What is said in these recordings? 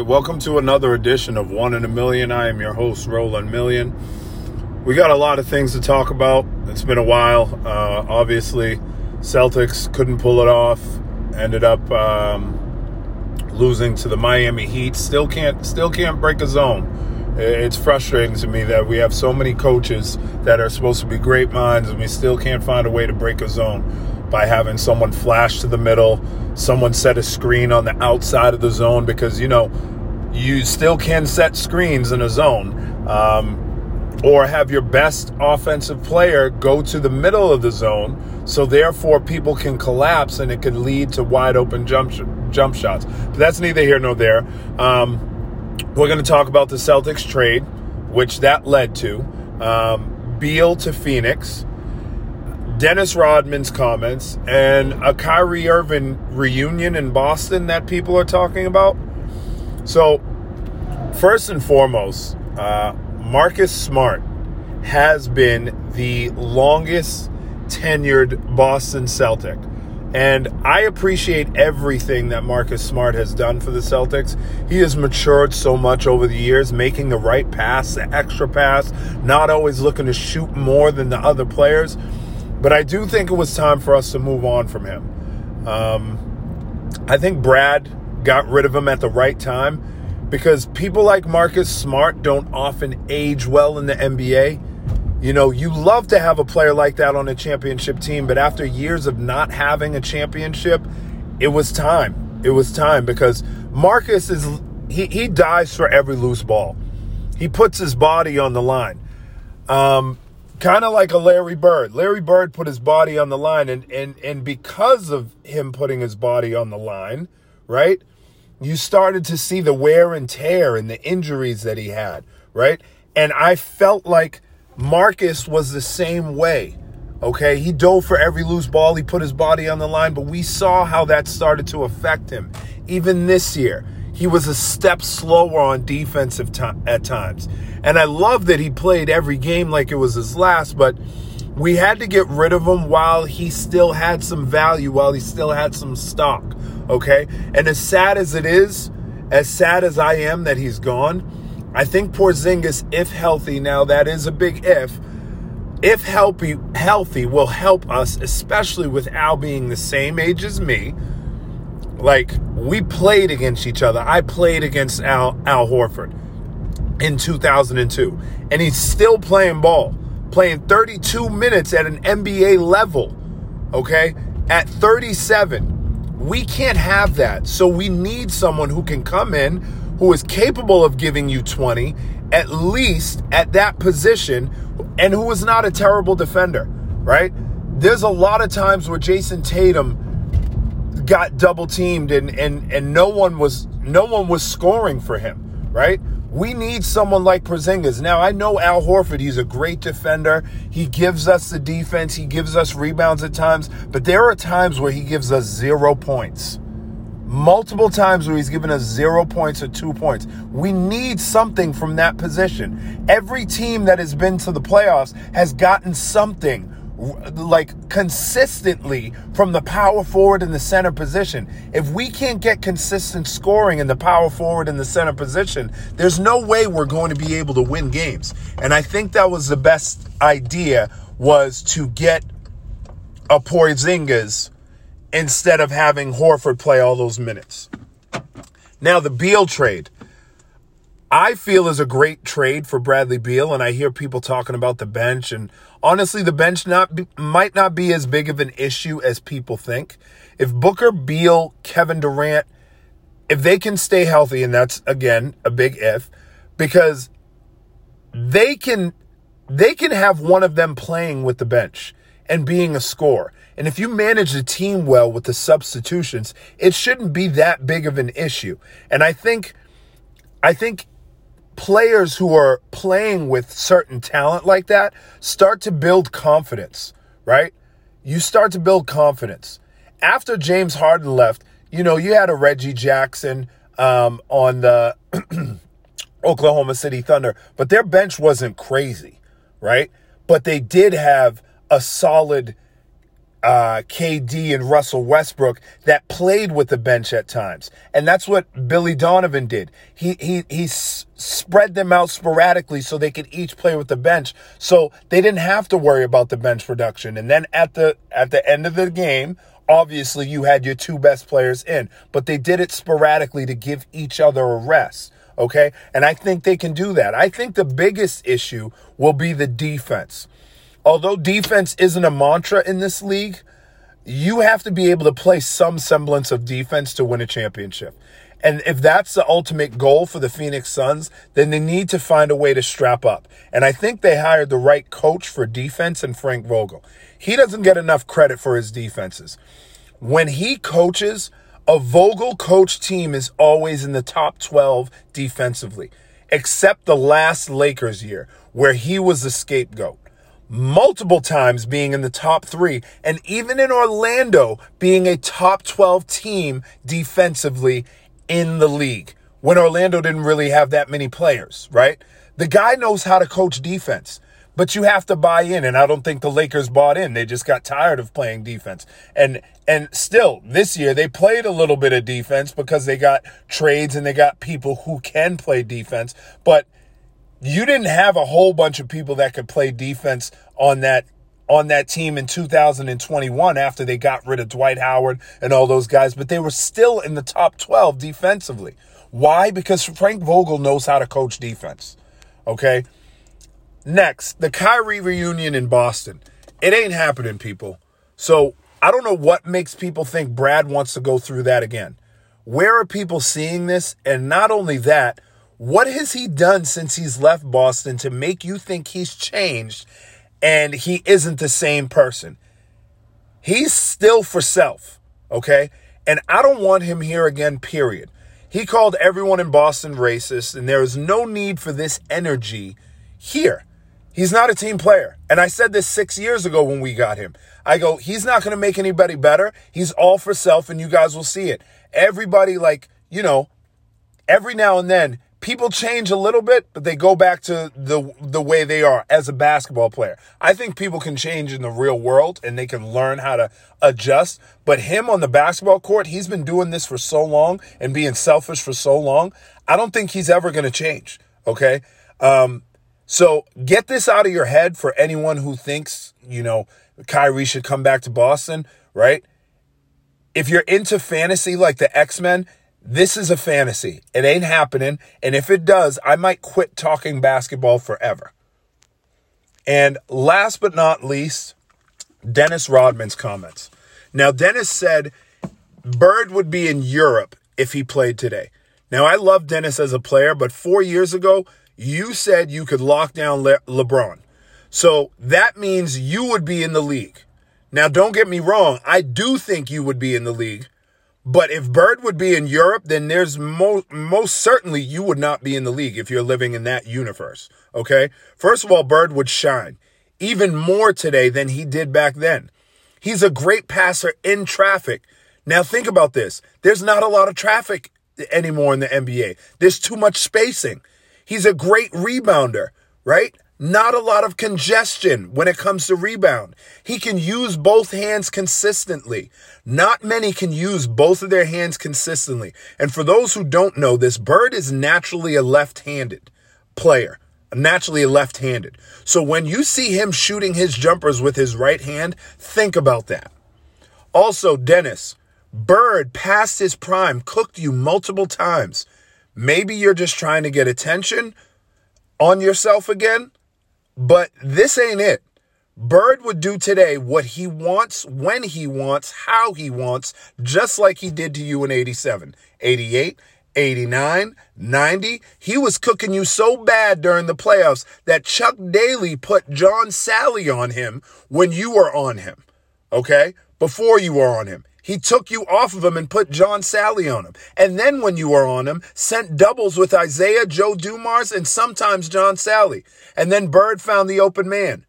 welcome to another edition of One in a Million. I am your host, Roland Million. We got a lot of things to talk about. It's been a while. Uh, obviously, Celtics couldn't pull it off. Ended up um, losing to the Miami Heat. Still can't, still can't break a zone. It's frustrating to me that we have so many coaches that are supposed to be great minds, and we still can't find a way to break a zone by having someone flash to the middle, someone set a screen on the outside of the zone because, you know, you still can set screens in a zone. Um, or have your best offensive player go to the middle of the zone so therefore people can collapse and it can lead to wide open jump jump shots. But that's neither here nor there. Um, we're going to talk about the celtics trade which that led to. Um, beal to phoenix Dennis Rodman's comments and a Kyrie Irving reunion in Boston that people are talking about. So, first and foremost, uh, Marcus Smart has been the longest tenured Boston Celtic. And I appreciate everything that Marcus Smart has done for the Celtics. He has matured so much over the years, making the right pass, the extra pass, not always looking to shoot more than the other players. But I do think it was time for us to move on from him. Um, I think Brad got rid of him at the right time because people like Marcus Smart don't often age well in the NBA. You know, you love to have a player like that on a championship team, but after years of not having a championship, it was time. It was time because Marcus is he he dies for every loose ball. He puts his body on the line. Um, kind of like a Larry Bird. Larry Bird put his body on the line, and and and because of him putting his body on the line, right? You started to see the wear and tear and the injuries that he had, right? And I felt like Marcus was the same way. Okay, he dove for every loose ball. He put his body on the line, but we saw how that started to affect him. Even this year, he was a step slower on defensive t- at times. And I love that he played every game like it was his last, but we had to get rid of him while he still had some value, while he still had some stock. Okay? And as sad as it is, as sad as I am that he's gone, I think Porzingis, if healthy, now that is a big if, if healthy, healthy will help us, especially with Al being the same age as me. Like we played against each other. I played against Al Al Horford in 2002, and he's still playing ball, playing 32 minutes at an NBA level. Okay, at 37, we can't have that. So we need someone who can come in, who is capable of giving you 20, at least at that position, and who is not a terrible defender. Right? There's a lot of times where Jayson Tatum got double teamed and and and no one was no one was scoring for him, right? We need someone like Porzingis. Now I know Al Horford; he's a great defender. He gives us the defense. He gives us rebounds at times, but there are times where he gives us zero points. Multiple times where he's given us zero points or two points. We need something from that position. Every team that has been to the playoffs has gotten something like consistently from the power forward in the center position. If we can't get consistent scoring in the power forward in the center position, there's no way we're going to be able to win games. And I think that was the best idea was to get a Porzingis instead of having Horford play all those minutes. Now the Beal trade. I feel is a great trade for Bradley Beal, and I hear people talking about the bench. And honestly, the bench not be, might not be as big of an issue as people think. If Booker, Beal, Kevin Durant, if they can stay healthy, and that's again a big if, because they can they can have one of them playing with the bench and being a scorer. And if you manage the team well with the substitutions, it shouldn't be that big of an issue. And I think I think players who are playing with certain talent like that start to build confidence, right? You start to build confidence. After James Harden left, you know, you had a Reggie Jackson um, on the Oklahoma City Thunder, but their bench wasn't crazy, right? But they did have a solid uh, KD and Russell Westbrook that played with the bench at times. And that's what Billy Donovan did. He, he, he s- spread them out sporadically so they could each play with the bench. So they didn't have to worry about the bench production. And then at the, at the end of the game, obviously you had your two best players in, but they did it sporadically to give each other a rest. Okay. And I think they can do that. I think the biggest issue will be the defense although defense isn't a mantra in this league, you have to be able to play some semblance of defense to win a championship. And if that's the ultimate goal for the Phoenix Suns, then they need to find a way to strap up. And I think they hired the right coach for defense in Frank Vogel. He doesn't get enough credit for his defenses. When he coaches, a Vogel coach team is always in the top 12 defensively, except the last Lakers year where he was the scapegoat multiple times being in the top three, and even in Orlando being a top 12 team defensively in the league when Orlando didn't really have that many players, right? The guy knows how to coach defense, but you have to buy in. And I don't think the Lakers bought in. They just got tired of playing defense. And, and still this year they played a little bit of defense because they got trades and they got people who can play defense. But you didn't have a whole bunch of people that could play defense on that on that team in 2021 after they got rid of Dwight Howard and all those guys, but they were still in the top 12 defensively. Why? Because Frank Vogel knows how to coach defense. Okay? Next, the Kyrie reunion in Boston. It ain't happening, people. So I don't know what makes people think Brad wants to go through that again. Where are people seeing this? And not only that, what has he done since he's left Boston to make you think he's changed and he isn't the same person? He's still for self, okay? And I don't want him here again, period. He called everyone in Boston racist, and there is no need for this energy here. He's not a team player. And I said this six years ago when we got him. I go, he's not going to make anybody better. He's all for self, and you guys will see it. Everybody, like, you know, every now and then, people change a little bit, but they go back to the the way they are as a basketball player. I think people can change in the real world and they can learn how to adjust. But him on the basketball court, he's been doing this for so long and being selfish for so long. I don't think he's ever going to change. Okay. Um, so get this out of your head for anyone who thinks, you know, Kyrie should come back to Boston, right? If you're into fantasy like the X Men, this is a fantasy. It ain't happening. And if it does, I might quit talking basketball forever. And last but not least, Dennis Rodman's comments. Now, Dennis said Bird would be in Europe if he played today. Now, I love Dennis as a player, but four years ago, you said you could lock down Le- LeBron. So that means you would be in the league. Now, don't get me wrong. I do think you would be in the league, but if Bird would be in Europe, then there's most most certainly you would not be in the league if you're living in that universe. Okay? First of all, Bird would shine even more today than he did back then. He's a great passer in traffic. Now think about this. There's not a lot of traffic anymore in the NBA. There's too much spacing. He's a great rebounder, right? Not a lot of congestion when it comes to rebound. He can use both hands consistently. Not many can use both of their hands consistently. And for those who don't know this, Bird is naturally a left handed player, naturally a left handed. So when you see him shooting his jumpers with his right hand, think about that. Also, Dennis, Bird past his prime cooked you multiple times. Maybe you're just trying to get attention on yourself again. But this ain't it. Bird would do today what he wants, when he wants, how he wants, just like he did to you in 87, 88, 89, 90. He was cooking you so bad during the playoffs that Chuck Daly put John Salley on him when you were on him. Okay? Before you were on him. He took you off of him and put John Salley on him. And then when you were on him, sent doubles with Isiah, Joe Dumars, and sometimes John Salley. And then Bird found the open man.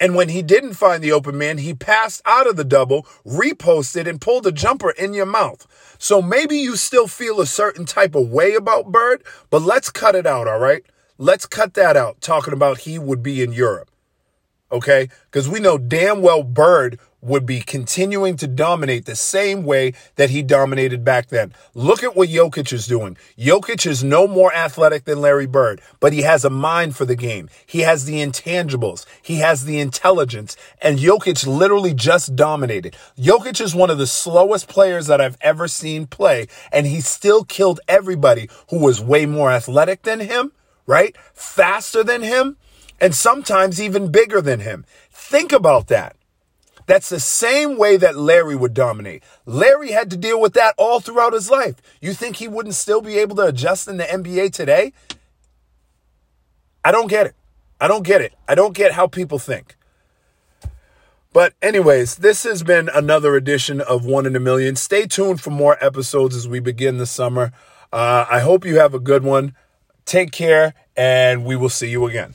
And when he didn't find the open man, he passed out of the double, reposted, and pulled a jumper in your mouth. So maybe you still feel a certain type of way about Bird, but let's cut it out, all right? Let's cut that out, talking about he would be in Europe. Okay? Because we know damn well Bird would be continuing to dominate the same way that he dominated back then. Look at what Jokic is doing. Jokic is no more athletic than Larry Bird, but he has a mind for the game. He has the intangibles. He has the intelligence. And Jokic literally just dominated. Jokic is one of the slowest players that I've ever seen play, and he still killed everybody who was way more athletic than him, right? Faster than him, and sometimes even bigger than him. Think about that. That's the same way that Larry would dominate. Larry had to deal with that all throughout his life. You think he wouldn't still be able to adjust in the NBA today? I don't get it. I don't get it. I don't get how people think. But, anyways, this has been another edition of One in a Million. Stay tuned for more episodes as we begin the summer. Uh, I hope you have a good one. Take care, and we will see you again.